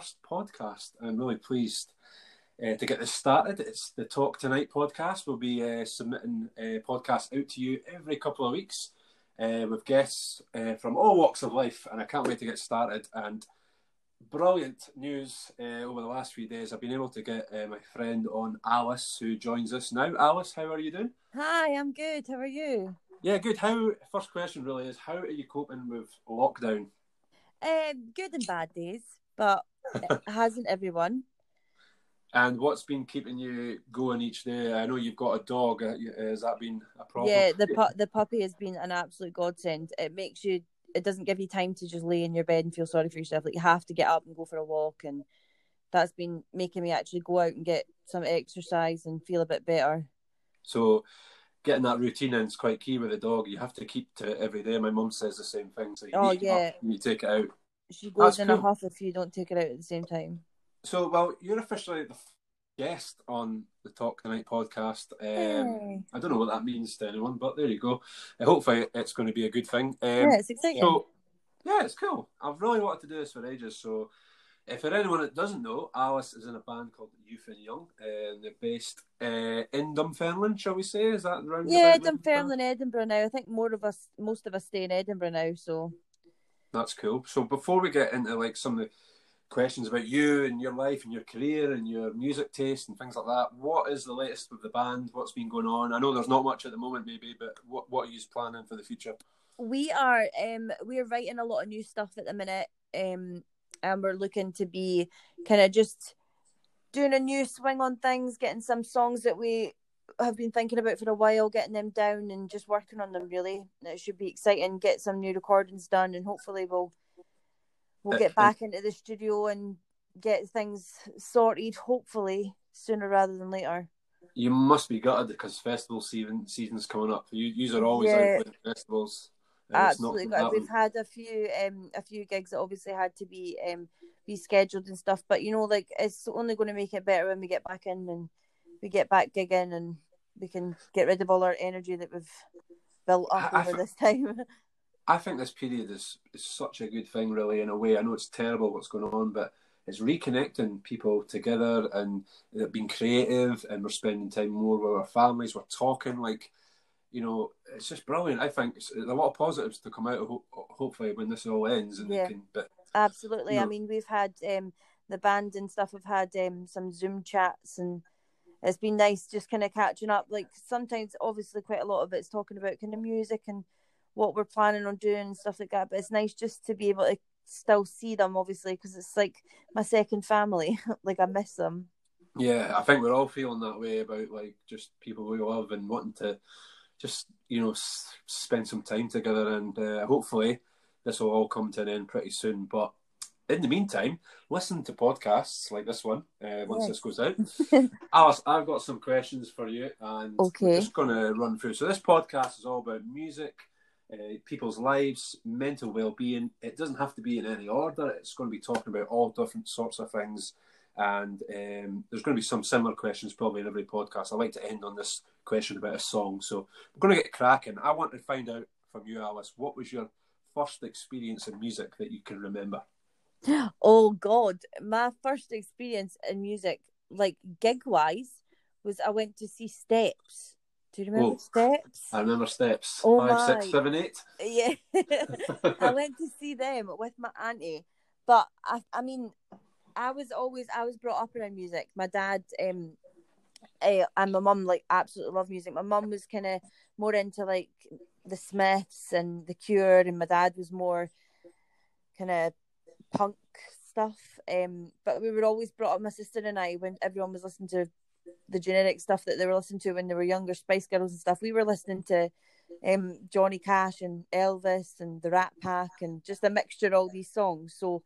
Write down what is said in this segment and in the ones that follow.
uh, first podcast. I'm really pleased uh, to get this started. It's the Talk Tonight podcast. We'll be uh, submitting a podcast out to you every couple of weeks uh, with guests uh, from all walks of life, and I can't wait to get started. And brilliant news uh, over the last few days. I've been able to get uh, my friend on Alice, who joins us now. Alice, how are you doing? Hi, I'm good. How are you? Yeah, good. How? First question really is: How are you coping with lockdown? Um, good and bad days, but hasn't everyone. And what's been keeping you going each day? I know you've got a dog. Uh, Has that been a problem? Yeah, the pu- the puppy has been an absolute godsend. It makes you. It doesn't give you time to just lay in your bed and feel sorry for yourself. Like you have to get up and go for a walk, and that's been making me actually go out and get some exercise and feel a bit better. So, getting that routine in is quite key with a dog. You have to keep to it every day. My mum says the same thing. So you Oh, need to get up yeah. you take it out. She goes That's in a cool. huff if you don't take it out at the same time. So, well, you're officially the guest on the Talk Tonight podcast. Um. I don't know what that means to anyone, but there you go. Uh, hopefully, it's going to be a good thing. Um, yeah, it's exciting. So, yeah, it's cool. I've really wanted to do this for ages. So, if for anyone that doesn't know, Alice is in a band called Youth and Young, and they're based uh, in Dunfermline, shall we say? Is that round? yeah? Dunfermline, Edinburgh now. I think more of us, most of us, stay in Edinburgh now. So That's cool. So, before we get into like some of the questions about you and your life and your career and your music taste and things like that, what is the latest with the band? What's been going on? I know there's not much at the moment, maybe, but what what are you planning for the future? we are um we're writing a lot of new stuff at the minute um and we're looking to be kind of just doing a new swing on things getting some songs that we have been thinking about for a while getting them down and just working on them really it should be exciting get some new recordings done and hopefully we'll we'll get back into the studio and get things sorted hopefully sooner rather than later You must be gutted because festival season season's coming up. You you are always Yeah. out playing festivals. and it's not absolutely. We've had a few um a few gigs that obviously had to be um rescheduled and stuff, but you know, like it's only going to make it better when we get back in and we get back gigging and we can get rid of all our energy that we've built up I- I over this time. I think this period is, is such a good thing, really, in a way. I know it's terrible what's going on, but it's reconnecting people together and being creative, and we're spending time more with our families. We're talking, like, you know, it's just brilliant. I think it's, there's a lot of positives to come out of, ho- hopefully, when this all ends. And Yeah. can, but Absolutely. I mean, we've had um the band and stuff. Have had um some Zoom chats and. It's been nice just kind of catching up. Like sometimes, obviously, quite a lot of it's talking about kind of music and what we're planning on doing and stuff like that. But it's nice just to be able to still see them, obviously, because it's like my second family. like I miss them. Yeah, I think we're all feeling that way about like just people we love and wanting to just you know s- spend some time together, and uh, hopefully this will all come to an end pretty soon. But in the meantime, listen to podcasts like this one uh, once Yeah. this goes out. Alice, I've got some questions for you, and Okay. we're just going to run through. So this podcast is all about music. Uh, people's lives, mental well-being. It doesn't have to be in any order. It's going to be talking about all different sorts of things, and um, there's going to be some similar questions probably in every podcast. I like to end on this question about a song, so we're going to get cracking. I want to find out from you, Alice, what was your first experience in music that you can remember? Oh God, my first experience in music, like gig wise, was I went to see Steps. Do you remember Oh, Steps? I remember Steps Oh five, six, my. seven, eight. Yeah, I went to see them with my auntie, but I, I mean, I was always I was brought up around music. My dad, um, eh, and my mum like absolutely love music. My mum was kind of more into like the Smiths and the Cure, and my dad was more kind of punk stuff. Um, but we were always brought up. My sister and I, when everyone was listening to the generic stuff that they were listening to when they were younger, Spice Girls and stuff, we were listening to um Johnny Cash and Elvis and the Rat Pack and just a mixture of all these songs. So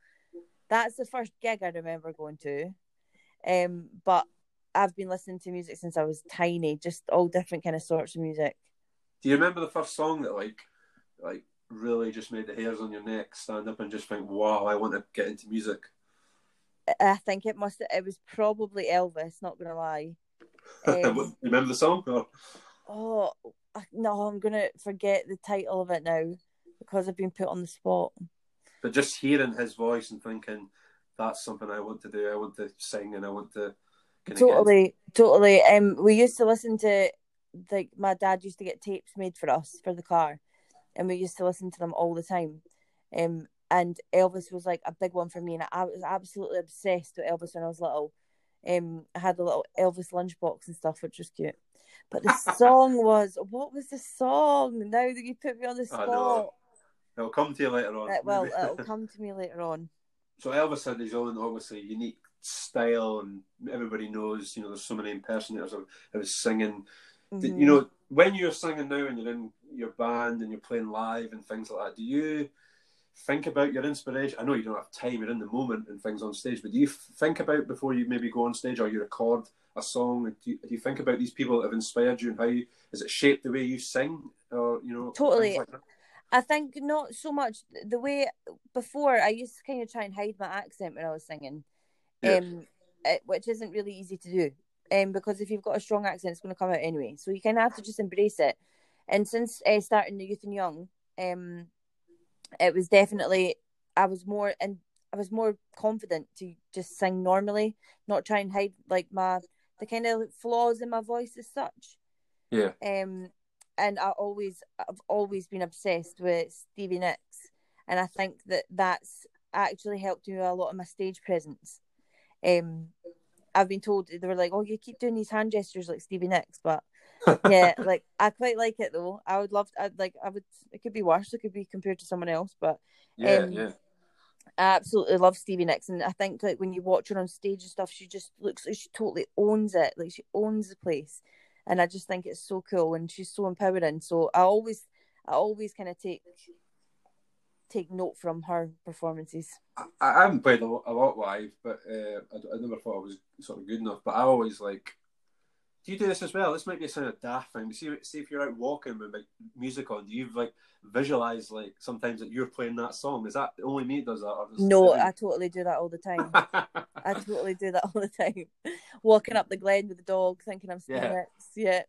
that's the first gig I remember going to. Um, but I've been listening to music since I was tiny, just all different kind of sorts of music. Do you remember the first song that like like really just made the hairs on your neck stand up and just think, wow, I want to get into music? I- think it must. It was probably Elvis. Not gonna lie. Um, remember the song? Or? oh no, I'm gonna forget the title of it now because I've been put on the spot. but just hearing his voice and thinking that's something I want to do. I want to sing and I want to totally, totally. Um, we used to listen to like my dad used to get tapes made for us for the car, and we used to listen to them all the time. Um, and Elvis was like a big one for me, and I was absolutely obsessed with Elvis when I was little. Um, I had a little Elvis lunchbox and stuff, which was cute. But the song was what was the song? Now that you put me on the spot, it'll come to you later on. It, well, it'll come to me later on. So Elvis had his own, obviously, unique style, and everybody knows, you know, there's so many impersonators of, of his singing. Mm-hmm. You know, when you're singing now and you're in your band and you're playing live and things like that, do you think about your inspiration? I know you don't have time, you're in the moment and things on stage, but do you think about before you maybe go on stage or you record a song? Do you, do you think about these people that have inspired you and how you, has it shaped the way you sing or, you know? Totally. Like I think not so much the way before I used to kind of try and hide my accent when I was singing, yeah. um, it, which isn't really easy to do. Um, because if you've got a strong accent, it's going to come out anyway. So you kind of have to just embrace it. And since uh, starting the youth and young, um, it was definitely I was more and I was more confident to just sing normally, not try and hide like my the kind of flaws in my voice as such. Yeah. Um, and I always I've always been obsessed with Stevie Nicks, and I think that that's actually helped me with a lot of my stage presence. Um, I've been told they were like, "Oh, you keep doing these hand gestures like Stevie Nicks," but yeah, like I quite like it though. I would love, I'd like, I would. It could be worse. It could be compared to someone else, but yeah, um, yeah. I absolutely love Stevie Nicks, and I think like when you watch her on stage and stuff, she just looks like she totally owns it. Like she owns the place and I just think it's so cool and she's so empowering. So I always, I always kind of take take note from her performances. I, I haven't played a lot, a lot live, but uh, I, I never thought I was sort of good enough. But I always like do you do this as well? This might be a kind of daft thing, see, see if you're out walking with like music on, do you like visualize like sometimes that you're playing that song? Is that only me does that? no, I totally do that all the time. I totally do that all the time. Walking up the glen with the dog, thinking I'm Stevie yeah. Yeah.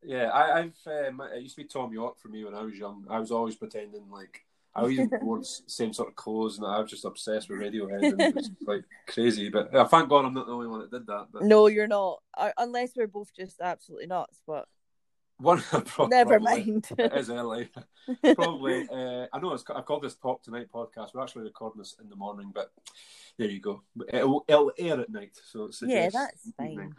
Yeah, I, have um, it used to be Thom Yorke for me when I was young. I was always pretending like I always wore the same sort of clothes, and I was just obsessed with Radiohead, and it was like crazy. But uh, thank God I'm not the only one that did that. But... No, you're not, uh, unless we're both just absolutely nuts. But one, probably, never mind. it is early. probably, uh, I know it's, I called this Talk Tonight podcast. We're actually recording this in the morning, but there you go. It'll, it'll air at night, so yeah, that's fine. Evening.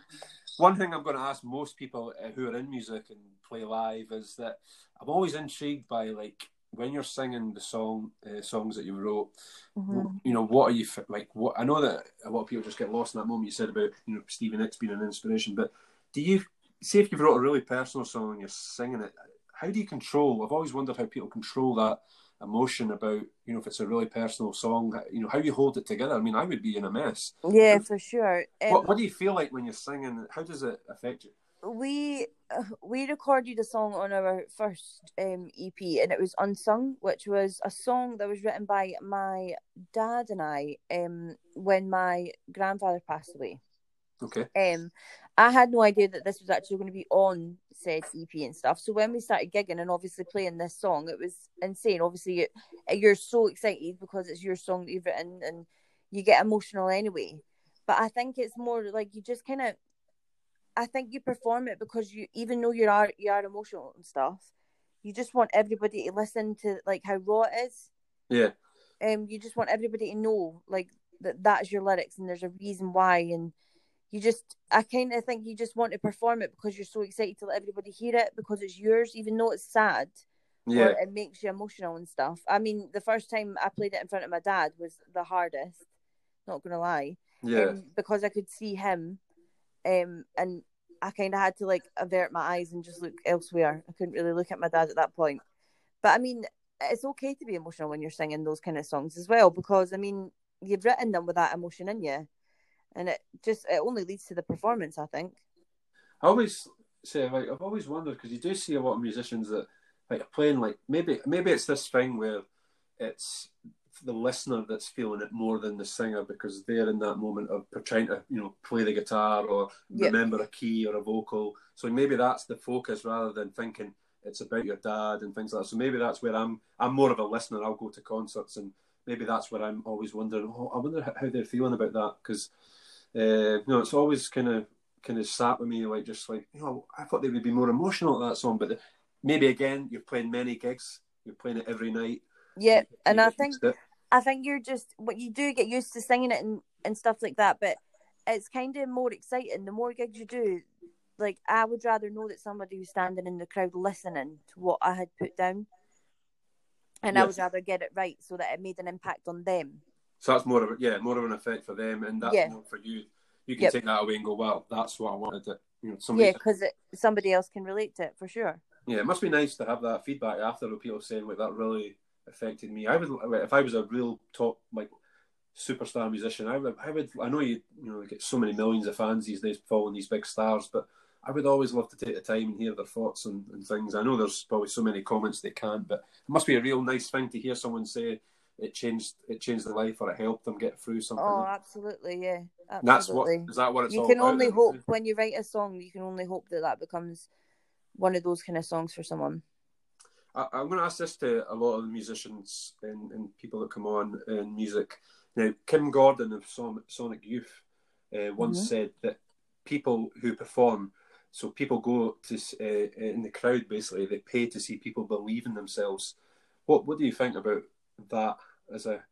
One thing I'm going to ask most people uh, who are in music and play live is that I'm always intrigued by like when you're singing the song uh, songs that you wrote, mm-hmm. you know, what are you like? What I know that a lot of people just get lost in that moment. You said about you know Stevie Nicks being an inspiration, but do you see if you've wrote a really personal song and you're singing it? How do you control? I've always wondered how people control that emotion about you know if it's a really personal song you know how you hold it together i mean i would be in a mess yeah for sure um, what, what do you feel like when you're singing how does it affect you we uh, we recorded a song on our first um, EP, and it was unsung, which was a song that was written by my dad and I um, when my grandfather passed away. Okay. Um, I had no idea that this was actually going to be on said EP and stuff. So when we started gigging and obviously playing this song, it was insane. Obviously, you're so excited because it's your song that you've written, and you get emotional anyway. But I think it's more like you just kind of I think you perform it because you even though you are you are emotional and stuff, you just want everybody to listen to like how raw it is. Yeah. Um, you just want everybody to know like that that's your lyrics and there's a reason why and you just I kind of think you just want to perform it because you're so excited to let everybody hear it because it's yours even though it's sad. Yeah. it makes you emotional and stuff. I mean, the first time I played it in front of my dad was the hardest. Not gonna lie. Yeah. Um, because I could see him um, and I kind of had to like avert my eyes and just look elsewhere. I couldn't really look at my dad at that point. But I mean, it's okay to be emotional when you're singing those kind of songs as well, because I mean, you've written them with that emotion in you, and it just it only leads to the performance. I think. I always say like I've always wondered because you do see a lot of musicians that like are playing like maybe maybe it's this thing where it's the listener that's feeling it more than the singer because they're in that moment of trying to you know play the guitar or yep. remember a key or a vocal. So maybe that's the focus rather than thinking it's about your dad and things like that. So maybe that's where I'm I'm more of a listener. I'll go to concerts and maybe that's where I'm always wondering. Oh, I wonder how they're feeling about that because uh, you know it's always kind of kind of sat with me like just like you know I thought they would be more emotional at that song, but maybe again you're playing many gigs, you're playing it every night. Yeah, and I think I think you're just what you do get used to singing it and and stuff like that, but it's kind of more exciting the more gigs you do. Like I would rather know that somebody was standing in the crowd listening to what I had put down, and yes. I would rather get it right so that it made an impact on them. So that's more of a, yeah, more of an effect for them, and that's yeah. more for you. You can yep. take that away and go, well, that's what I wanted. To, you know, somebody, yeah, because somebody else can relate to it for sure. Yeah, it must be nice to have that feedback after people saying like that really affected me. I would if I was a real top like superstar musician, I would I would I know you you know get so many millions of fans these days following these big stars, but I would always love to take the time and hear their thoughts and, and things. I know there's probably so many comments they can't, but it must be a real nice thing to hear someone say it changed it changed their life or it helped them get through something. Oh, absolutely, yeah. Absolutely. That's what is that what it's you can only hope when you write a song. You can only hope that that becomes one of those kind of songs for someone. I, am going to ask this to a lot of the musicians and, and people that come on in music. Now, Kim Gordon of Sonic Youth uh, once mm-hmm. said that people who perform, so people go to uh, in the crowd basically, they pay to see people believe in themselves. What what do you think about that as a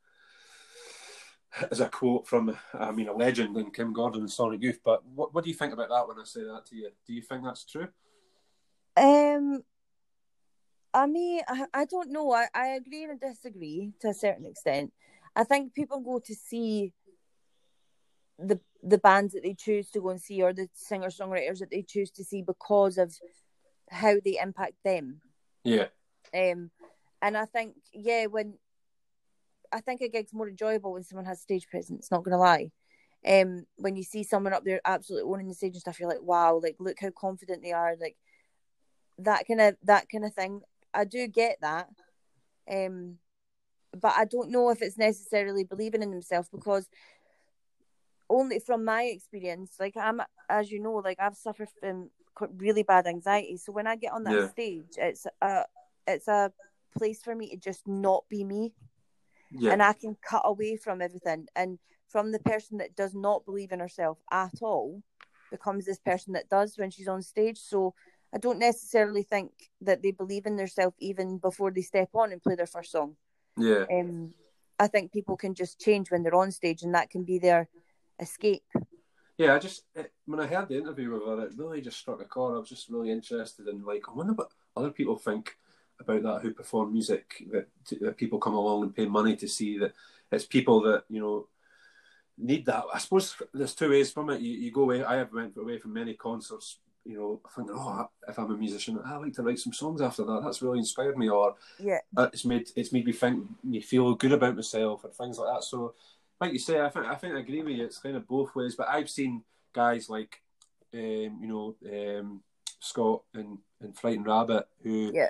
as a quote from I mean a legend in Kim Gordon and Sonic Youth? But what what do you think about that when I say that to you? Do you think that's true? Um, I mean, I, I don't know. I, I agree and disagree to a certain extent. I think people go to see the the bands that they choose to go and see or the singer songwriters that they choose to see because of how they impact them. Yeah. Um and I think yeah, when I think a gig's more enjoyable when someone has stage presence, not gonna lie. Um when you see someone up there absolutely owning the stage and stuff, you're like, wow, like look how confident they are, like that kind of that kind of thing. I do get that. Um but I don't know if it's necessarily believing in themselves because only from my experience, like I'm, as you know, like I've suffered from really bad anxiety. So when I get on that yeah. stage, it's a, it's a place for me to just not be me, yeah. and I can cut away from everything. And from the person that does not believe in herself at all, becomes this person that does when she's on stage. So I don't necessarily think that they believe in themselves even before they step on and play their first song. Yeah. Um, I think people can just change when they're on stage, and that can be their escape. Yeah, I just it, when I heard the interview with her, it really just struck a chord. I was just really interested in like I wonder what other people think about that who perform music that, that people come along and pay money to see. That it's people that you know need that. I suppose there's two ways from it. You, you go away. I have went away from many concerts you know, thinking, oh, if I'm a musician, I like to write some songs after that. That's really inspired me, or yeah, it's made it's made me think, me feel good about myself, or things like that. So, like you say, I think I think I agree with you. It's kind of both ways. But I've seen guys like, um, you know, um, Scott and and Frightened Rabbit who. Yeah.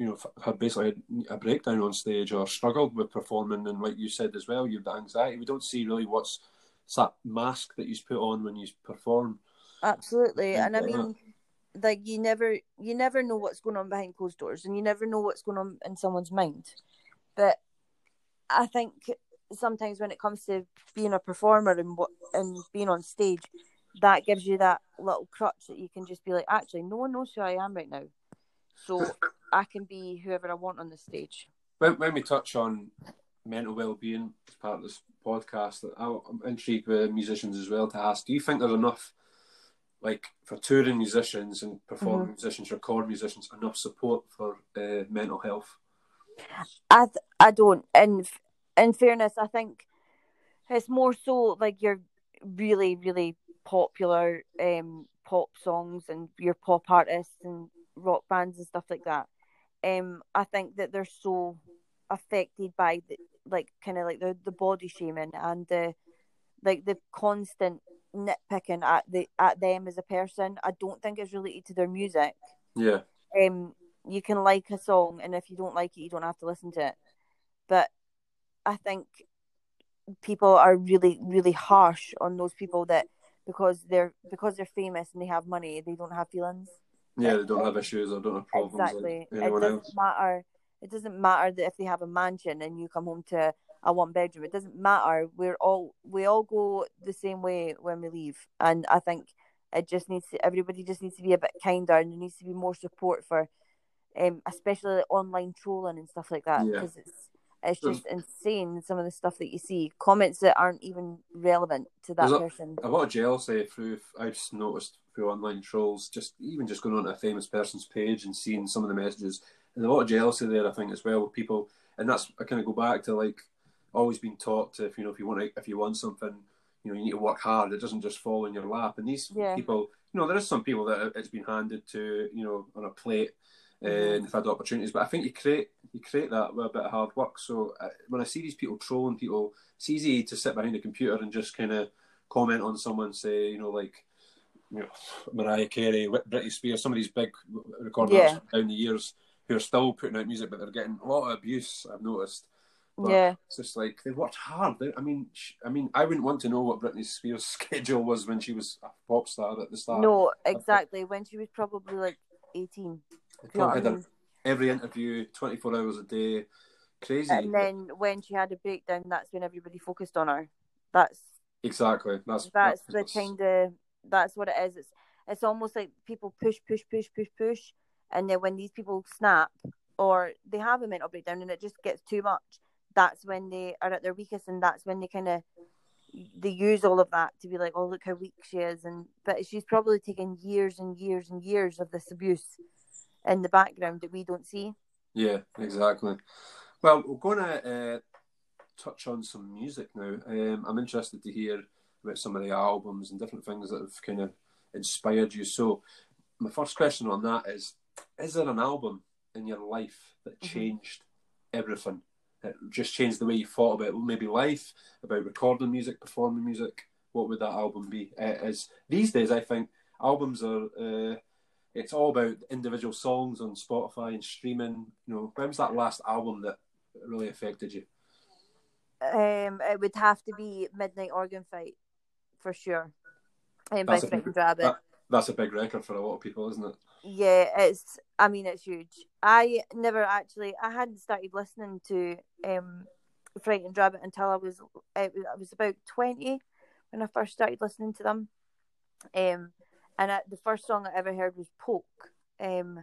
You know, had basically a breakdown on stage or struggled with performing, and like you said as well, you have the anxiety. We don't see really what's that mask that you put on when you perform Absolutely, and I mean, like you never, you never know what's going on behind closed doors, and you never know what's going on in someone's mind. But I think sometimes when it comes to being a performer and what and being on stage, that gives you that little crutch that you can just be like, actually, no one knows who I am right now, so I can be whoever I want on the stage. When, when we touch on mental well-being as part of this podcast, I'm intrigued with musicians as well to ask: Do you think there's enough like for touring musicians and performing mm-hmm. musicians, record musicians, enough support for uh, mental health? I th- I don't. In in fairness, I think it's more so like your really really popular um, pop songs and your pop artists and rock bands and stuff like that. Um, I think that they're so affected by the, like kind of like the the body shaming and the like the constant nitpicking at the at them as a person. I don't think it's related to their music. Yeah. Um, you can like a song, and if you don't like it, you don't have to listen to it. But I think people are really, really harsh on those people that because they're because they're famous and they have money, they don't have feelings. Yeah, they don't have issues or don't have problems. Exactly. Like it doesn't else. matter. It doesn't matter that if they have a mansion and you come home to a one bedroom. It doesn't matter. We're all we all go the same way when we leave, and I think it just needs to, everybody just needs to be a bit kinder, and there needs to be more support for, um, especially online trolling and stuff like that Yeah. because it's it's just insane some of the stuff that you see comments that aren't even relevant to that There's a- person. a lot of jealousy through I've just noticed through online trolls, just even just going on to a famous person's page and seeing some of the messages. There's a lot of jealousy there, I think, as well with people, and that's I kind of go back to like always been taught to if you know if you want to, if you want something, you know you need to work hard. It doesn't just fall in your lap. And these Yeah. people, you know, there is some people that it's been handed to, you know, on a plate. Mm-hmm. And they've had opportunities, but I think you create you create that with a bit of hard work. So uh, when I see these people trolling people, it's easy to sit behind a computer and just kind of comment on someone, say, you know, like, you know, Mariah Carey, Britney Spears, some of these big recording Yeah. down the years who are still putting out music, but they're getting a lot of abuse. I've noticed. But Yeah. it's just like they worked hard. They- I mean, sh- I mean, I wouldn't want to know what Britney Spears' schedule was when she was a pop star at the start. No, exactly. When she was probably like eighteen. You know what I had her mean? every interview, twenty four hours a day, crazy. And then when she had a breakdown, that's when everybody focused on her. That's exactly. That's that's the that's- kind of that's what it is. It's it's almost like people push, push, push, push, push, and then when these people snap or they have a mental breakdown and it just gets too much, that's when they are at their weakest, and that's when they kind of they use all of that to be like, oh look how weak she is, and but she's probably taken years and years and years of this abuse in the background that we don't see. Yeah, exactly. Well, we're going to uh, touch on some music now. Um, I'm interested to hear about some of the albums and different things that have kind of inspired you. So, my first question on that is: Is there an album in your life that Mhm. changed everything? It just changed the way you thought about maybe life, about recording music, performing music. What would that album be? Uh, is these days, I think albums are. Uh, it's all about individual songs on Spotify and streaming. You know, when was that last album that really affected you? Um, it would have to be Midnight Organ Fight for sure. Um, by That's a big- that- That's a big record for a lot of people, isn't it? Yeah, it's. I mean, it's huge. I never actually. I hadn't started listening to um, Frightened Rabbit until I was. It was I was about twenty when I first started listening to them. Um, and I, the first song I ever heard was Poke. Um,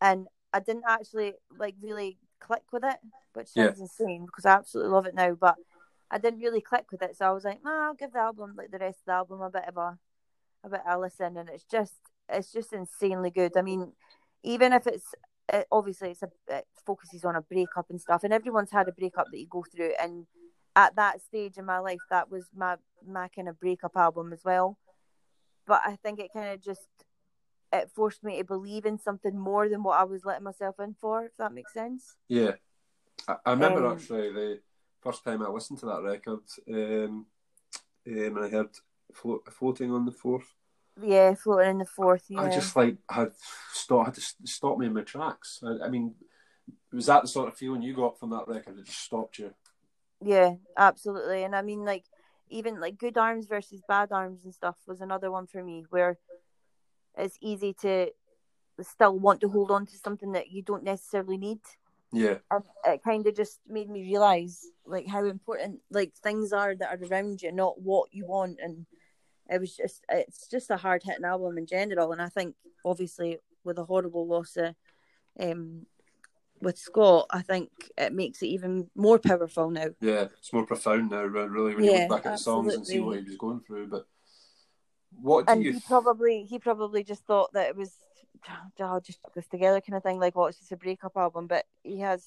and I didn't actually like really click with it, which Yeah. insane because I absolutely love it now. But I didn't really click with it, so I was like, nah, I'll give the album like the rest of the album a bit of a a bit of a listen, and it's just it's just insanely good. I mean, even if it's it, obviously it's a it focuses on a breakup and stuff, and everyone's had a breakup that you go through, and at that stage in my life, that was my my kind of breakup album as well. But I think it kind of just it forced me to believe in something more than what I was letting myself in for. If that makes sense. Yeah, I, I remember Um, actually the first time I listened to that record, um, um, and I heard float, "Floating on the Forth. Yeah, floating in the Forth. Yeah. I just like had stop had to stop me in my tracks. I, I mean, was that the sort of feeling you got from that record? It just stopped you. Yeah, absolutely. And I mean, like, even like good arms versus bad arms and stuff was another one for me where it's easy to still want to hold on to something that you don't necessarily need. Yeah, And it kind of just made me realize like how important like things are that are around you, not what you want. And it was just, it's just a hard hitting album in general. And I think obviously with a horrible loss of, um, with Scott, I think it makes it even more powerful now. yeah, it's more profound now. Really, when you look back at the songs and see what he was going through. But what do and you? he probably he probably just thought that it was "Oh, I'll just put this together kind of thing like well it's just a breakup album but he has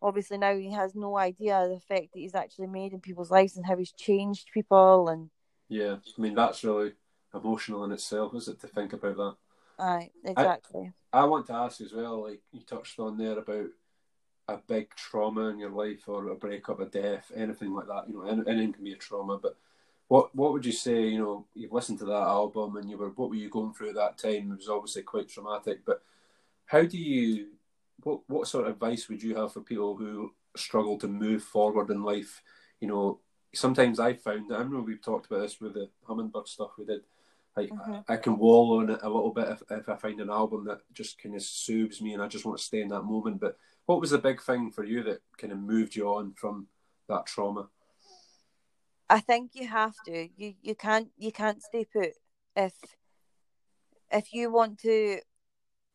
obviously now he has no idea the effect that he's actually made in people's lives and how he's changed people and yeah, I mean that's really emotional in itself, is it? To think about that. aye exactly I want to ask as well, like you touched on there about a big trauma in your life or a breakup, a death, anything like that. You know, anything can be a trauma. But what what would you say? You know, you've listened to that album and you were what were you going through at that time? It was obviously quite traumatic. But how do you? What what sort of advice would you have for people who struggle to move forward in life? You know, sometimes I found I know we've talked about this with the hummingbird stuff we did. Like Mhm. I can wallow in it a little bit if, if I find an album that just kind of soothes me and I just want to stay in that moment. But what was the big thing for you that kind of moved you on from that trauma. I think you have to. You you can't you can't stay put if if you want to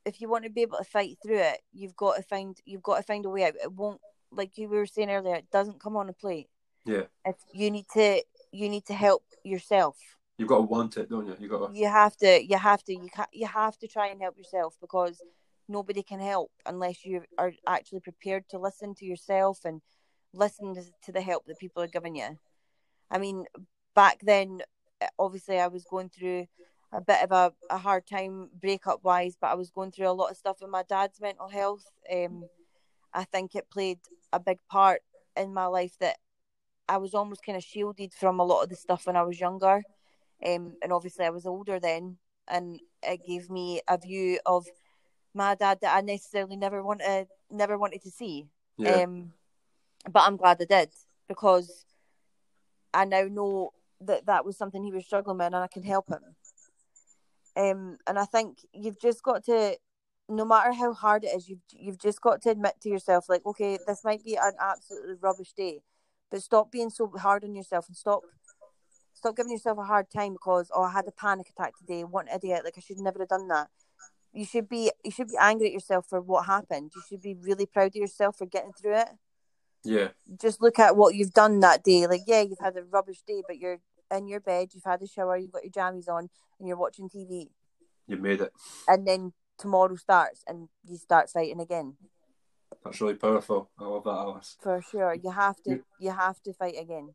if you want to be able to fight through it, you've got to find you've got to find a way out. It won't like you were saying earlier, it doesn't come on a plate. Yeah. If you need to you need to help yourself. You've got to want it, don't you? You got to. You have to you have to you can you have to try and help yourself because nobody can help unless you are actually prepared to listen to yourself and listen to the help that people are giving you. I mean, back then, obviously, I was going through a bit of a, a hard time breakup wise, but I was going through a lot of stuff with my dad's mental health. Um, I think it played a big part in my life that I was almost kind of shielded from a lot of the stuff when I was younger. Um, and obviously, I was older then, and it gave me a view of my dad that I necessarily never wanted never wanted to see. Yeah. Um, but I'm glad I did because I now know that that was something he was struggling with, and I can help him. Um, and I think you've just got to, no matter how hard it is, you've you've just got to admit to yourself, like, okay, this might be an absolutely rubbish day, but stop being so hard on yourself and stop stop giving yourself a hard time because oh I had a panic attack today, what an idiot, like I should never have done that. You should be you should be angry at yourself for what happened. You should be really proud of yourself for getting through it. Yeah. Just look at what you've done that day. Like, yeah, you've had a rubbish day, but you're in your bed, you've had a shower, you've got your jammies on, and you're watching TV. You made it. And then tomorrow starts, and you start fighting again. That's really powerful. I love that, Alice. For sure, you have to. You have to fight again.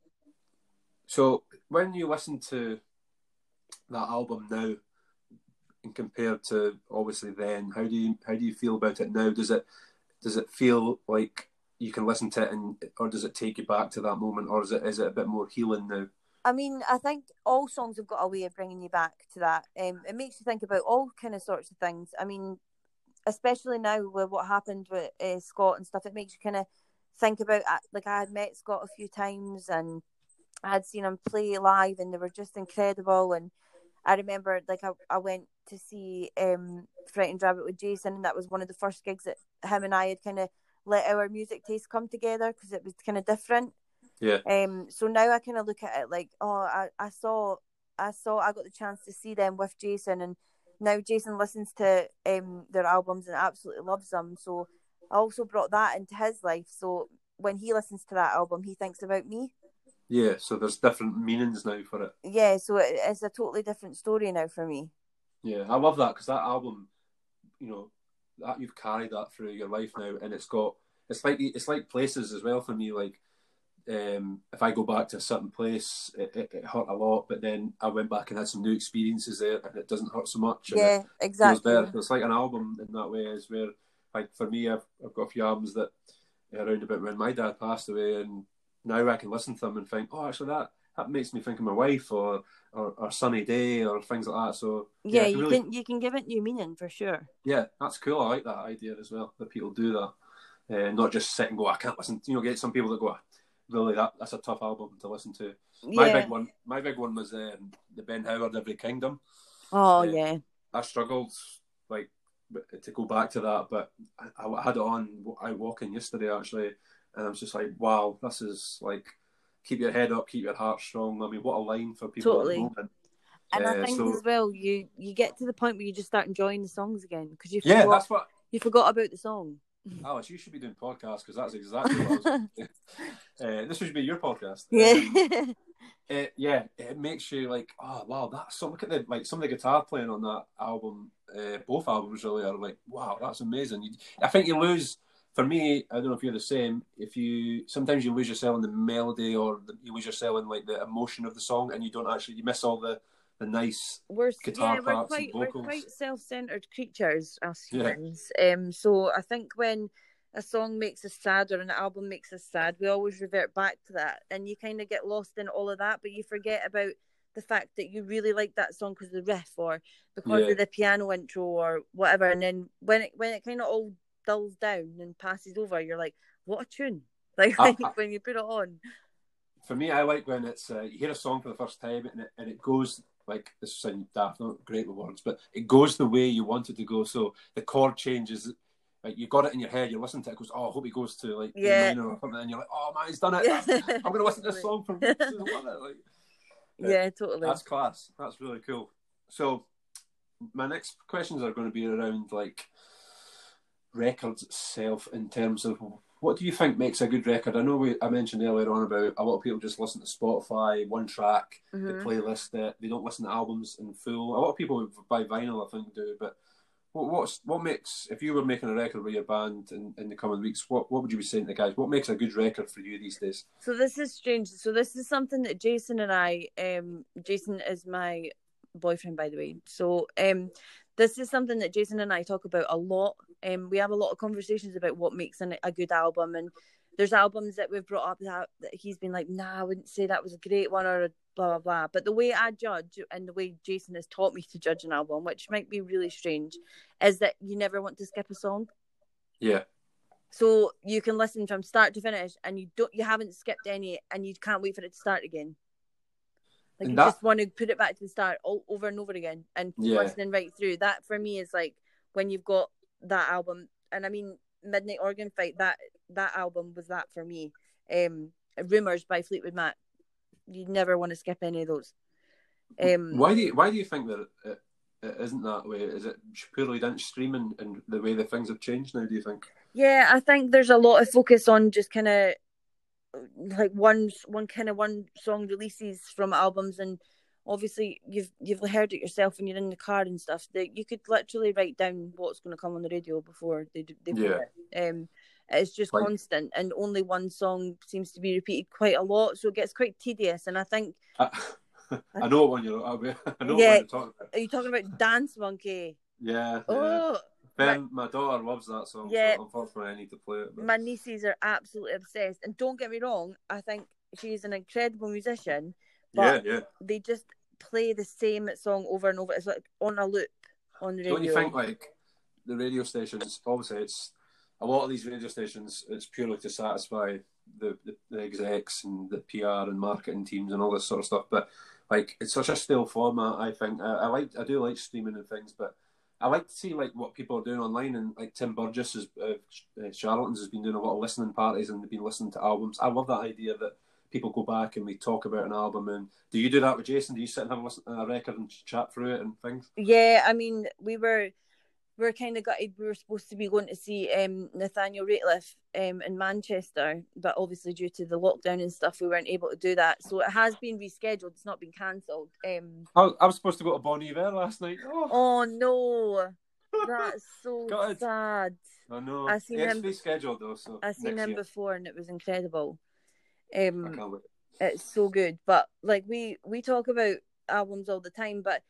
So when you listen to that album now, and compared to obviously then, how do you how do you feel about it now? Does it does it feel like you can listen to it, and or does it take you back to that moment, or is it is it a bit more healing now? I mean, I think all songs have got a way of bringing you back to that. Um, it makes you think about all kind of sorts of things. I mean, especially now with what happened with uh, Scott and stuff, it makes you kind of think about uh, like I had met Scott a few times and I had seen him play live and they were just incredible. And I remember like I, I went to see um, Frightened Rabbit with Jason, and that was one of the first gigs that him and I had kind of let our music taste come together because it was kind of different. Yeah. Um. So now I kind of look at it like, oh, I, I saw, I saw, I got the chance to see them with Jason, and now Jason listens to um their albums and absolutely loves them. So I also brought that into his life. So when he listens to that album, he thinks about me. Yeah. So there's different meanings now for it. Yeah. So it, it's a totally different story now for me. Yeah, I love that because that album, you know, that you've carried that through your life now, and it's got it's like it's like places as well for me. Like um, if I go back to a certain place, it, it, it, hurt a lot, but then I went back and had some new experiences there, and it doesn't hurt so much. yeah, it exactly. It's like an album in that way, is where like for me, I've I've got a few albums that around about when my dad passed away, and now I can listen to them and think, oh, actually that that makes me think of my wife or or, or sunny day or things like that. So yeah, yeah you really... can you can give it new meaning for sure. Yeah, that's cool. I like that idea as well. That people do that, uh, not just sit and go. I can't listen. You know, get some people that go. Really, that that's a tough album to listen to. My yeah. big one, my big one was um, the Ben Howard Every Kingdom. Oh uh, yeah. I struggled like to go back to that, but I, I had it on out walking yesterday actually, and I was just like, wow, this is like keep your head up, keep your heart strong. I mean, what a line for people totally. And uh, I think so, as well, you you get to the point where you just start enjoying the songs again because you yeah, that's what you forgot about the song. Alice, you should be doing podcasts because that's exactly what I was. uh, this should be your podcast. Yeah. Um, it, yeah, it makes you like, oh wow, that's so. Look at the like some of the guitar playing on that album. Uh, both albums really are like, wow, that's amazing. You, I think you lose for me, I don't know if you're the same. If you sometimes you lose yourself in the melody or the, you lose yourself in like the emotion of the song, and you don't actually you miss all the the nice we're, guitar yeah, parts we're quite, and vocals. We're quite self-centered creatures, us humans. Yeah. Um, so I think when a song makes us sad or an album makes us sad, we always revert back to that, and you kind of get lost in all of that, but you forget about the fact that you really like that song because of the riff or because yeah. of the piano intro or whatever, and then when it when it kind of all dulls down and passes over, you're like, what a tune! Like, I, I, when you put it on. For me, I like when it's uh, you hear a song for the first time and it, and it goes like this sounds daft, not great with words, but it goes the way you want it to go. So the chord changes like you got it in your head, you listen to it, it goes, oh, I hope he goes to like Yeah. minor or something, and you're like, oh man, he's done it. Yeah. I'm gonna listen to this song for weeks. I love it. Yeah, totally. that's class. That's really cool. So, my next questions are going to be around like records itself in terms of what do you think makes a good record? I know we I mentioned earlier on about a lot of people just listen to Spotify, one track, Mhm. the playlist. Uh, they don't listen to albums in full. A lot of people who buy vinyl, I think, do. But what, what's what makes if you were making a record with your band in, in the coming weeks? What what would you be saying to the guys? What makes a good record for you these days? So this is strange. So this is something that Jason and I, um, Jason is my boyfriend, by the way. So um, this is something that Jason and I talk about a lot. Um, we have a lot of conversations about what makes an, a good album, and there's albums that we've brought up that, that he's been like, "Nah, I wouldn't say that was a great one," or blah blah blah. But the way I judge and the way Jason has taught me to judge an album, which might be really strange, is that you never want to skip a song. Yeah, So you can listen from start to finish, and you don't, you haven't skipped any, and you can't wait for it to start again. Like And you that- just want to put it back to the start all, over and over again, and keep Yeah. listening right through. That for me is like when you've got that album, and I mean Midnight Organ Fight. That that album was that for me. Um, Rumors by Fleetwood Mac. You never want to skip any of those. Um, why do you why do you think that it, it isn't that way? Is it purely down to streaming and the way the things have changed now? Do you think? Yeah, I think there's a lot of focus on just kind of like one one kind of one song releases from albums, and obviously you've you've heard it yourself when you're in the car and stuff. That you could literally write down what's going to come on the radio before they do- they Yeah. it. Um, it's just Like- constant, and only one song seems to be repeated quite a lot, so it gets quite tedious. And I think I, I know what one you're. I know Yeah. what one you're talking about. are you talking about Dance Monkey? Yeah, yeah. Ben, my daughter loves that song. Yeah. So unfortunately, I need to play it. But... my nieces are absolutely obsessed. And don't get me wrong, I think she's an incredible musician. yeah, but yeah. they just play the same song over and over. It's like on a loop on the radio. Don't you think like the radio stations? Obviously, it's a lot of these radio stations. It's purely to satisfy the, the, the execs and the PR and marketing teams and all this sort of stuff. But like, it's such a still format. I think I, I like. I do like streaming and things, but. I like to see like what people are doing online, and like Tim Burgess has, uh, Charlatans has been doing a lot of listening parties, and they've been listening to albums. I love that idea that people go back and we talk about an album. And do you do that with Jason? Do you sit and have a listen a record and chat through it and things? Yeah, I mean, we were we were kind of gutted. We were supposed to be going to see um, Nathaniel Rateliff um, in Manchester, but obviously due to the lockdown and stuff, we weren't able to do that. So it has been rescheduled. It's not been cancelled. Um, I, I was supposed to go to Bon Iver last night. Oh, oh no, that's so sad. I know. I seen it's him- rescheduled though, so I seen him year. before, and it was incredible. Um, it's so good but like we we talk about albums all the time but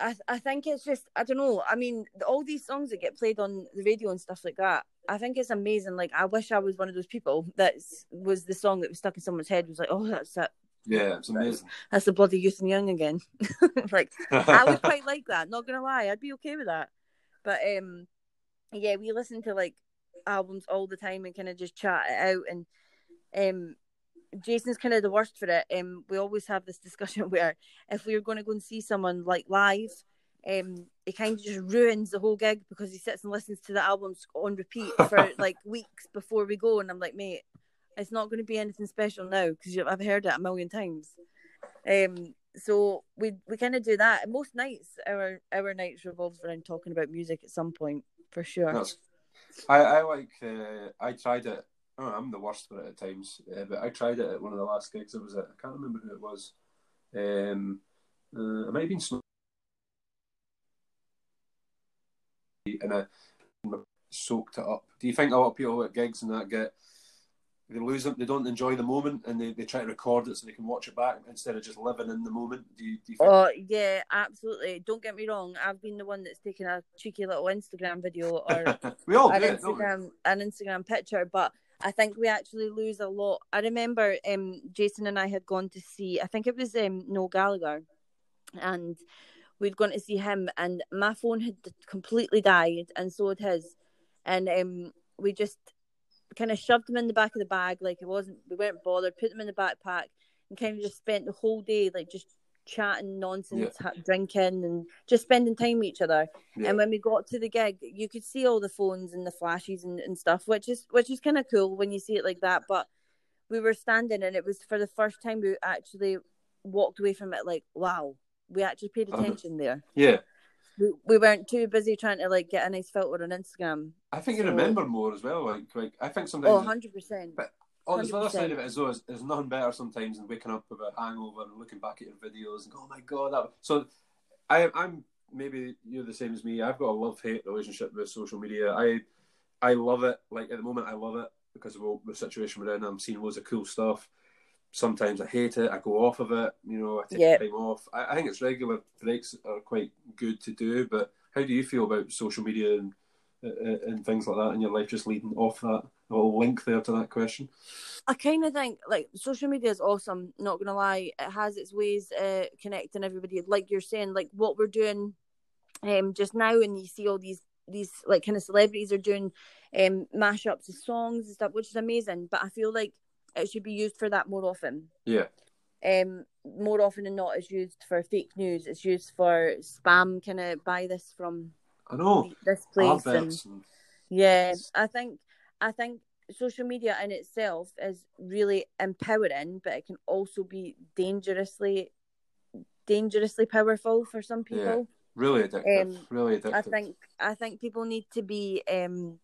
i i think it's just i don't know i mean all these songs that get played on the radio and stuff like that i think it's amazing like i wish i was one of those people that was the song that was stuck in someone's head was like oh that's it. Yeah, it's amazing. that's the bloody youth and young again. Like i would quite like that not gonna lie i'd be okay with that. But um yeah we listen to like albums all the time and kind of just chat it out and um Jason's kind of the worst for it. Um, we always have this discussion where if we are going to go and see someone like live, um, it kind of just ruins the whole gig because he sits and listens to the albums on repeat for like weeks before we go, and I'm like, mate, it's not going to be anything special now because I've heard it a million times. Um, so we we kind of do that. And most nights, our our nights revolves around talking about music at some point for sure. That's, I, I like. Uh, I tried it. Oh, I'm the worst for it at times, uh, but I tried it at one of the last gigs. I was at. I can't remember who it was. Um, uh, it might have been Snow. And I soaked it up. Do you think a lot of people at gigs and that get they lose them? They don't enjoy the moment, and they, they try to record it so they can watch it back instead of just living in the moment. Do you, do you think? Oh yeah, absolutely. Don't get me wrong. I've been the one that's taken a cheeky little Instagram video or we all an do it, don't we? Instagram an Instagram picture, but I think we actually lose a lot. I remember um Jason and I had gone to see I think it was um Noel Gallagher and we'd gone to see him and my phone had completely died and so had his and um we just kind of shoved them in the back of the bag like it wasn't we weren't bothered, put them in the backpack and kind of just spent the whole day like just chatting nonsense, ha- drinking, and just spending time with each other. Yeah. And when we got to the gig, you could see all the phones and the flashes and, and stuff, which is which is kind of cool when you see it like that. But we were standing, and it was for the first time we actually walked away from it like, wow, we actually paid Uh-huh. attention there. Yeah. We, we weren't too busy trying to like get a nice filter on Instagram. I think you remember more as well. Like, like I think sometimes Oh, 100 percent. But on the other 100%. side of it as well, is there's nothing better sometimes than waking up with a hangover and looking back at your videos and go, oh my god, that. So, I, I'm maybe you're the same as me. I've got a love hate relationship with social media. I, I love it. Like at the moment, I love it because of all the situation we're in. I'm seeing loads of cool stuff. Sometimes I hate it. I go off of it. You know, I take Yep. time off. I, I think it's regular breaks are quite good to do. But how do you feel about social media and uh, and things like that in your life? Just leading off that little link there to that question. I kind of think like social media is awesome. Not gonna lie, it has its ways uh, connecting everybody. Like you're saying, like what we're doing, um, just now, and you see all these these like kind of celebrities are doing um mashups of songs and stuff, which is amazing. But I feel like it should be used for that more often. Yeah. Um, more often than not, it's used for fake news. It's used for spam. Kind of buy this from I know. this place and and yeah, I think I think social media in itself is really empowering, but it can also be dangerously dangerously powerful for some people. really addictive. Um, really addictive. I think I think people need to be um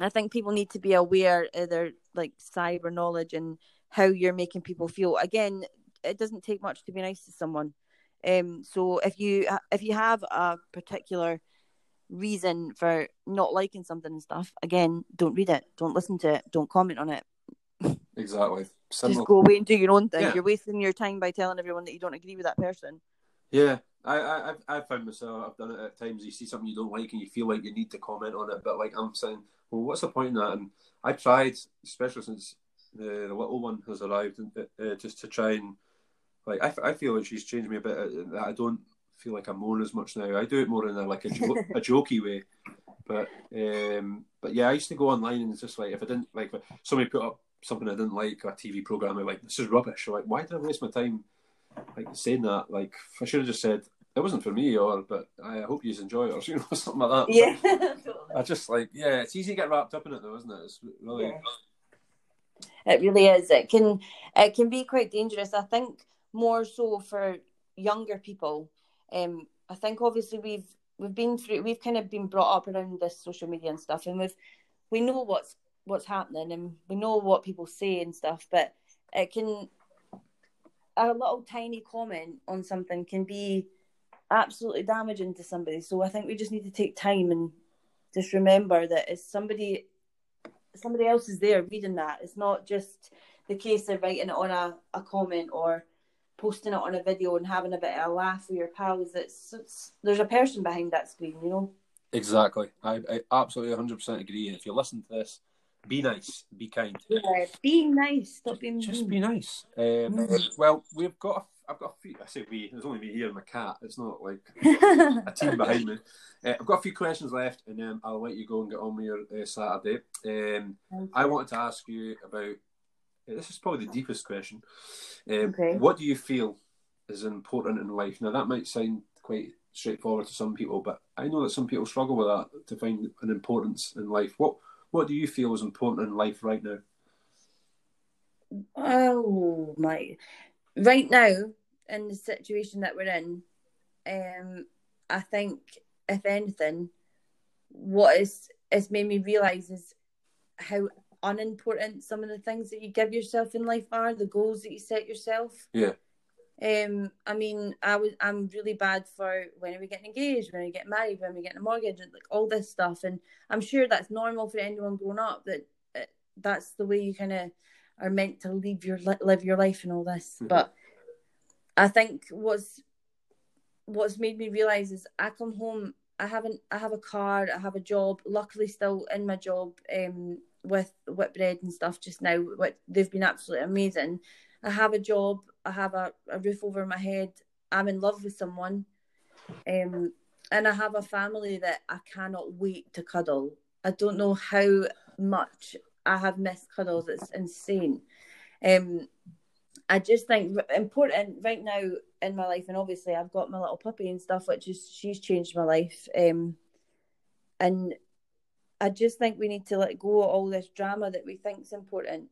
I think people need to be aware of their like cyber knowledge and how you're making people feel. Again, it doesn't take much to be nice to someone. Um so if you if you have a particular reason for not liking something and stuff, again, don't read it, don't listen to it, don't comment on it. exactly. Just go away and do your own thing. Yeah. You're wasting your time by telling everyone that you don't agree with that person. Yeah, I, I, I've, I've found myself. I've done it at times. You see something you don't like, and you feel like you need to comment on it, but like I'm saying, well, what's the point in that? And I tried, especially since the, the little one has arrived, and, uh, just to try and like I, I feel like she's changed me a bit. uh, That I don't feel like I moan as much now. I do it more in a like a, jo- a jokey way. But um, but yeah, I used to go online and it's just like if I didn't like if somebody put up something I didn't like, a TV program, I'm like this is rubbish. Or like why did I waste my time like saying that? Like I should have just said it wasn't for me, or but I hope you enjoy it, or you know something like that. Yeah I just like yeah, it's easy to get wrapped up in it though, isn't it? It's really Yeah. It really is. It can it can be quite dangerous. I think more so for younger people. Um, I think obviously we've we've been through we've kind of been brought up around this social media and stuff, and we've we know what's what's happening and we know what people say and stuff, but it can a little tiny comment on something can be absolutely damaging to somebody. So I think we just need to take time and just remember that it's somebody somebody else is there reading that. It's not just the case of writing it on a, a comment or posting it on a video and having a bit of a laugh with your pals. It's, it's there's a person behind that screen, you know. exactly. I, I absolutely 100 percent agree. And if you listen to this, be nice, be kind. Yeah, being nice, stop being Just mean. be nice. Um, Mm. Well, we've got. A, I've got a few. I say we. There's only me here and my cat. It's not like a team behind me. Uh, I've got a few questions left, and then I'll let you go and get on with your uh, Saturday. Um, I wanted to ask you about. This is probably the deepest question. Um, Okay. What do you feel is important in life? Now that might sound quite straightforward to some people, but I know that some people struggle with that to find an importance in life. What What do you feel is important in life right now? Oh my! Right now, in the situation that we're in, um, I think if anything, what is it's made me realize is how unimportant some of the things that you give yourself in life are, the goals that you set yourself. Yeah. Um, I mean, I was I'm really bad for when are we getting engaged, when are we getting married, when are we getting a mortgage, and like all this stuff. And I'm sure that's normal for anyone growing up. That uh, that's the way you kind of are meant to live your live your life and all this. Mhm. But I think what's what's made me realize is I come home. I haven't. I have a car. I have a job. Luckily, still in my job. Um, with Whitbread and stuff just now. What they've been absolutely amazing. I have a job. I have a, a roof over my head. I'm in love with someone. Um, and I have a family that I cannot wait to cuddle. I don't know how much I have missed cuddles. It's insane. Um, I just think important right now in my life, and obviously I've got my little puppy and stuff, which is she's changed my life. Um, and I just think we need to let go of all this drama that we think is important.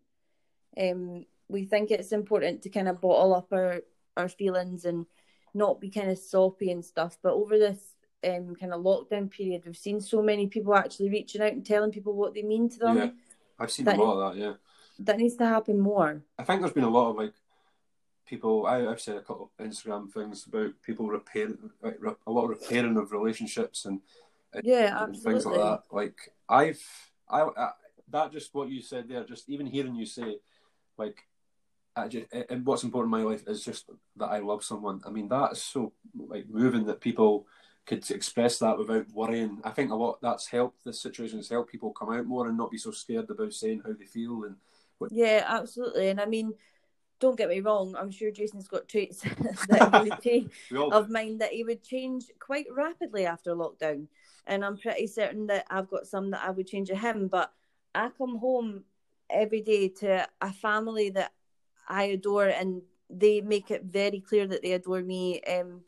Um, we think it's important to kind of bottle up our our feelings and not be kind of soppy and stuff. But over this um, kind of lockdown period, we've seen so many people actually reaching out and telling people what they mean to them. Yeah, I've seen that a lot of that. Yeah, that needs to happen more. I think there's been a lot of like people. I, have said a couple of Instagram things about people repairing, like, a lot of repairing of relationships and yeah, and things like that. Like I've, I, I, that just what you said there. Just even hearing you say, like just, and what's important in my life is just that I love someone. I mean, that is so like moving that people could express that without worrying. I think a lot that's helped this situation has helped people come out more and not be so scared about saying how they feel and. What... Yeah, absolutely. And I mean, don't get me wrong. I'm sure Jason's got traits that he would change, of mine that he would change quite rapidly after lockdown, and I'm pretty certain that I've got some that I would change of him. But I come home every day to a family that I adore, and they make it very clear that they adore me. Um,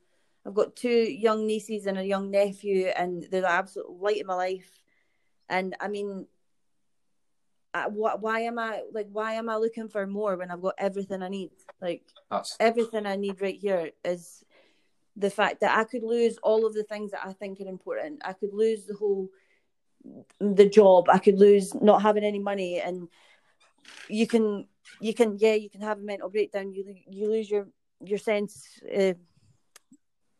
I've got two young nieces and a young nephew, and they're the absolute light of my life. And I mean, I, wh- why am I like? Why am I looking for more when I've got everything I need? Like That's... everything I need right here is the fact that I could lose all of the things that I think are important. I could lose the whole the job. I could lose not having any money, and you can you can yeah you can have a mental breakdown. You you lose your your sense uh,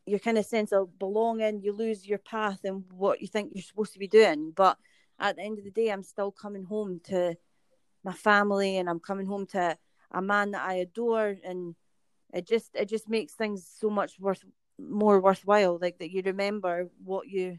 your kind of sense of belonging. You lose your path and what you think you're supposed to be doing. But at the end of the day i'm still coming home to my family and i'm coming home to a man that i adore. And it just it just makes things so much worth more worthwhile like that you remember what you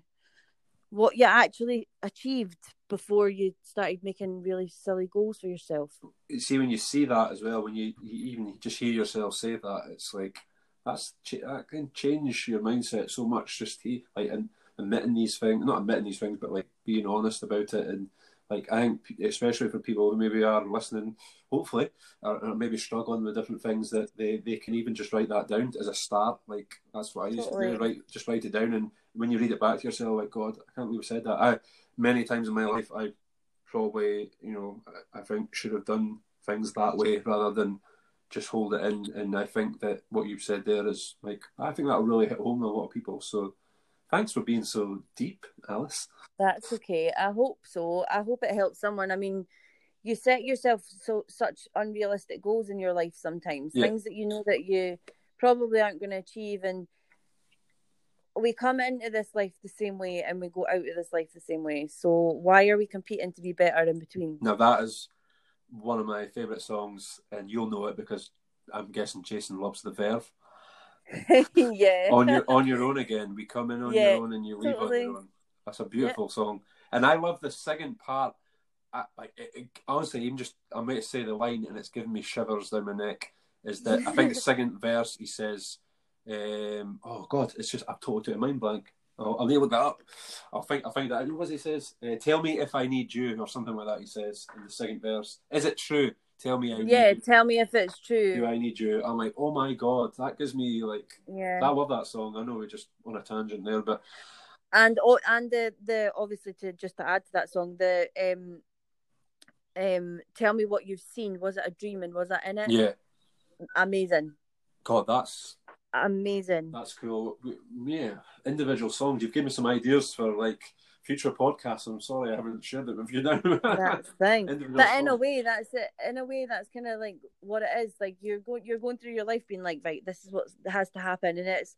what you actually achieved before you started making really silly goals for yourself. See, when you see that as well, when you, you even just hear yourself say that, it's like that's that can change your mindset so much. Just he, like and admitting these things, not admitting these things, but like being honest about it and like I think, especially for people who maybe are listening, hopefully, or, or, maybe struggling with different things, that they, they can even just write that down as a start. Like that's what I used totally. to do. Write just write it down, and when you read it back to yourself, like God, I can't believe I said that. I many times in my life, I probably you know I, I think should have done things that way rather than just hold it in. And I think that what you've said there is like I think that'll really hit home a lot of people. So Thanks for being so deep, Alice. That's okay. I hope so. I hope it helps someone. I mean, you set yourself so such unrealistic goals in your life sometimes, yeah. things that you know that you probably aren't going to achieve and we come into this life the same way and we go out of this life the same way. So why are we competing to be better in between? Now that is one of my favourite songs and you'll know it because I'm guessing Jason loves the Verve. yeah. on your on your own again. We come in on yeah, your own and you leave totally. on your own. That's a beautiful yeah. song, and I love the second part. I, like it, it, honestly, even just I might say the line, and it's giving me shivers down my neck. Is that I think the second verse he says, um, "Oh God, it's just I've totally a mind blank." I'll, I'll look that up. I'll think I'll find that. What he says? Uh, Tell me if I need you, or something like that. He says in the second verse. Is it true? Tell me I Yeah, tell me if it's true. Do I need you? I'm like, oh my god, that gives me like Yeah. I love that song. I know we're just on a tangent there, but and oh and the the obviously to just to add to that song, the um um tell me what you've seen. Was it a dream and was that in it? Yeah. Amazing. God, that's amazing. That's cool. Yeah, individual songs. You've given me some ideas for like future podcasts. I'm sorry I haven't shared it with you now. that's thing. but in a way, that's it. In a way, that's kind of like what it is. Like you're going, you're going through your life being like, right, this is what has to happen, and it's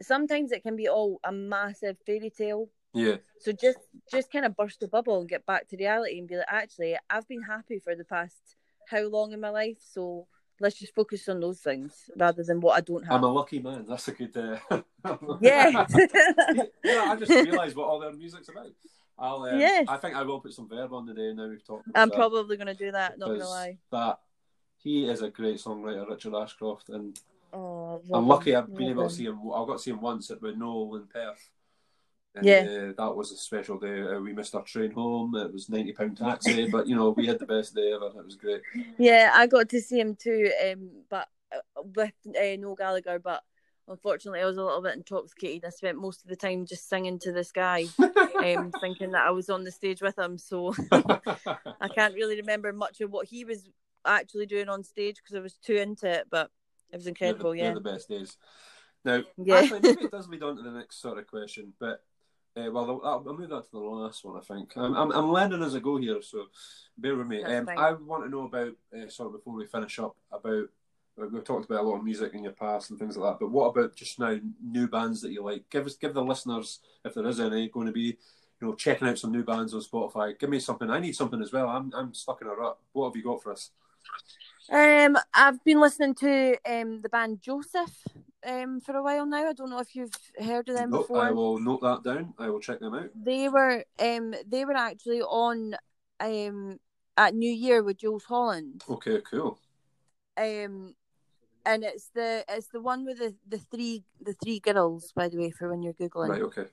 sometimes it can be all a massive fairy tale. Yeah. So just just kind of burst the bubble and get back to reality and be like, actually, I've been happy for the past how long in my life, so let's just focus on those things rather than what I don't have. I'm a lucky man. That's a good. Uh... yeah. yeah. I just realised what all their music's about. I'll. Um, yes. I think I will put some Verve on the day. Now we've talked. I'm that. probably going to do that. Not gonna lie. That he is a great songwriter, Richard Ashcroft, and oh, I'm lucky I've been able to see him. I've got to see him once at Noel in Perth. And, Yeah. uh, that was a special day. Uh, we missed our train home. It was ninety pound taxi, but you know we had the best day ever. It was great. Yeah, I got to see him too, um, but uh, with uh, Noel Gallagher. But unfortunately, I was a little bit intoxicated. I spent most of the time just singing to this guy, um, thinking that I was on the stage with him. So I can't really remember much of what he was actually doing on stage because I was too into it. But it was incredible. they're, yeah, the, they're the best days. Now, Yeah. actually, maybe it does lead on to the next sort of question, but uh, well, I'll, I'll move that to the last one. I think I'm, I'm, I'm learning as I go here, so bear with me. Um. I want to know about uh, sort of before we finish up about. uh, We've talked about a lot of music in your past and things like that, but what about just now new bands that you like? Give us, give the listeners, if there is any, going to be, you know, checking out some new bands on Spotify. Give me something. I need something as well. I'm, I'm stuck in a rut. What have you got for us? Um, I've been listening to um the band Joseph um for a while now. I don't know if you've heard of them Nope, before. I will note that down. I will check them out. They were um they were actually on um at New Year with Jools Holland. Okay, cool. Um and it's the it's the one with the, the three the three girls, by the way, for when you're Googling. Right, okay.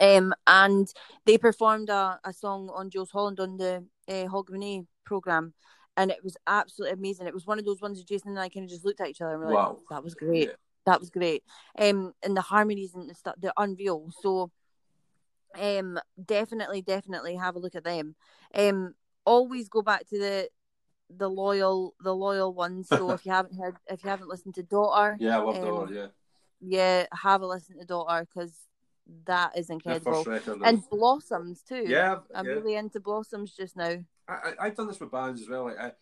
Um and they performed a, a song on Jools Holland on the uh, Hogmanay programme and it was absolutely amazing. It was one of those ones that Jason and I kind of just looked at each other and were Wow. like, That was great. Yeah. That was great. Um and the harmonies and the stuff they're unreal. So um definitely, definitely have a look at them. Um always go back to the the loyal the loyal ones. So if you haven't heard if you haven't listened to Daughter, Yeah, I love Um, Dollar, yeah. yeah, have a listen to Daughter because that is incredible. And Blossoms too. yeah, I'm yeah. really into Blossoms just now. I, I, I've done this with bands as well. Like I,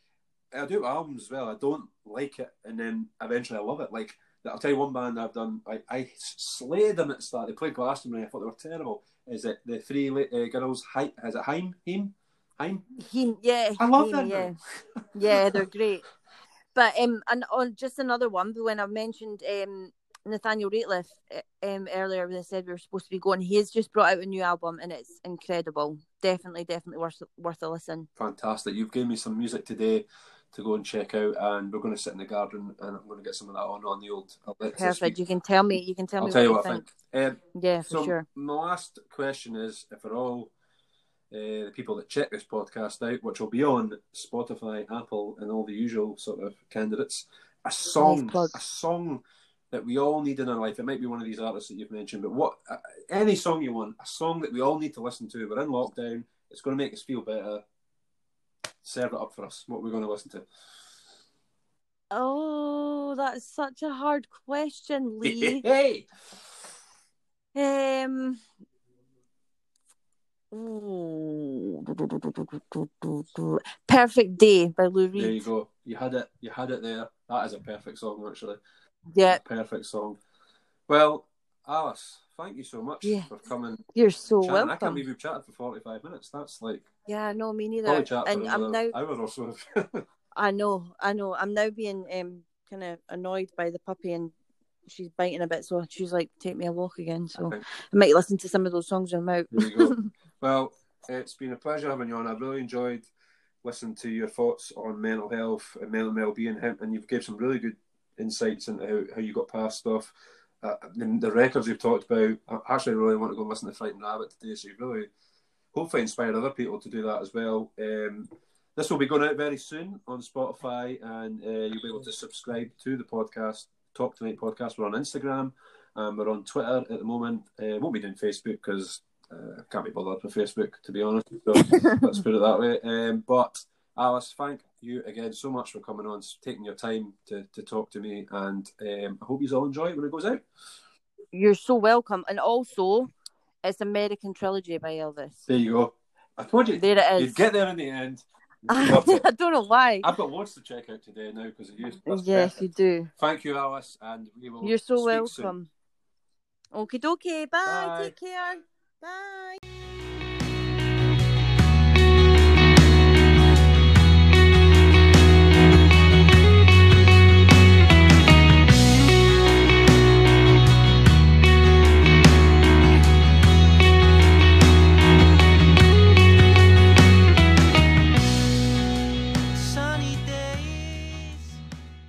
I do albums as well. I don't like it, and then eventually I love it. Like I'll tell you one band I've done. I, I slayed them at the start. They played Glastonbury. I thought they were terrible. Is it the three uh, girls? Hi, is it Haim? Haim? Haim? He, yeah, I love he- them. Yeah, yeah, they're great. But um, and on just another one, but when I mentioned um Nathaniel Rateliff uh, um earlier when I said we were supposed to be going, he's just brought out a new album and it's incredible. Definitely, definitely worth worth a listen. Fantastic. You've given me some music today to go and check out, and we're going to sit in the garden, and I'm going to get some of that on on the old Alexa Perfect. You can tell me. You can tell I'll me tell you what you I think. think. Um, Yeah, for so sure. my last question is, if we're all uh, the people that check this podcast out, which will be on Spotify, Apple, and all the usual sort of candidates, a song, a song that we all need in our life. It might be one of these artists that you've mentioned, but what uh, any song you want, a song that we all need to listen to. We're in lockdown. It's going to make us feel better. Serve it up for us. What we're going to listen to. Oh, that's such a hard question, Lee. hey, Um. ooh. Perfect Day by Lou there you go. You had it. You had it there. That is a perfect song, actually. Yeah, Perfect song. Well, Alice, thank you so much Yeah. for coming. you're so chatting. I can't welcome. believe we've chatted for 45 minutes. That's like Yeah, no, me neither. And I'm now, hour or so. I know, I know, I'm now being um kind of annoyed by the puppy and she's biting a bit, so she's like, take me a walk again. So Okay. I might listen to some of those songs when I'm out. There you go. well, it's been a pleasure having you on. I've really enjoyed listening to your thoughts on mental health and mental well-being, and you've gave some really good insights into how, how you got past stuff. Uh, the, the records you've talked about, I actually really want to go listen to Frightened Rabbit today, so you've really hopefully inspired other people to do that as well. Um, this will be going out very soon on Spotify, and uh, you'll be able to subscribe to the podcast, Talk Tonight podcast. We're on Instagram, we're on Twitter at the moment. Uh, won't be doing Facebook because uh, can't be bothered with Facebook, to be honest. So let's put it that way. Um, but Alice, thank you again so much for coming on, taking your time to, to talk to me, and um, I hope you all enjoy it when it goes out. You're so welcome. And also, it's American Trilogy by Elvis. There you go. I told you There it you'd get there in the end. I don't know why. I've got loads to check out today now because of you. Yes, perfect. you do. Thank you, Alice, and we will. You're so soon. welcome. Okie dokie. Bye. Bye. Take care. Bye.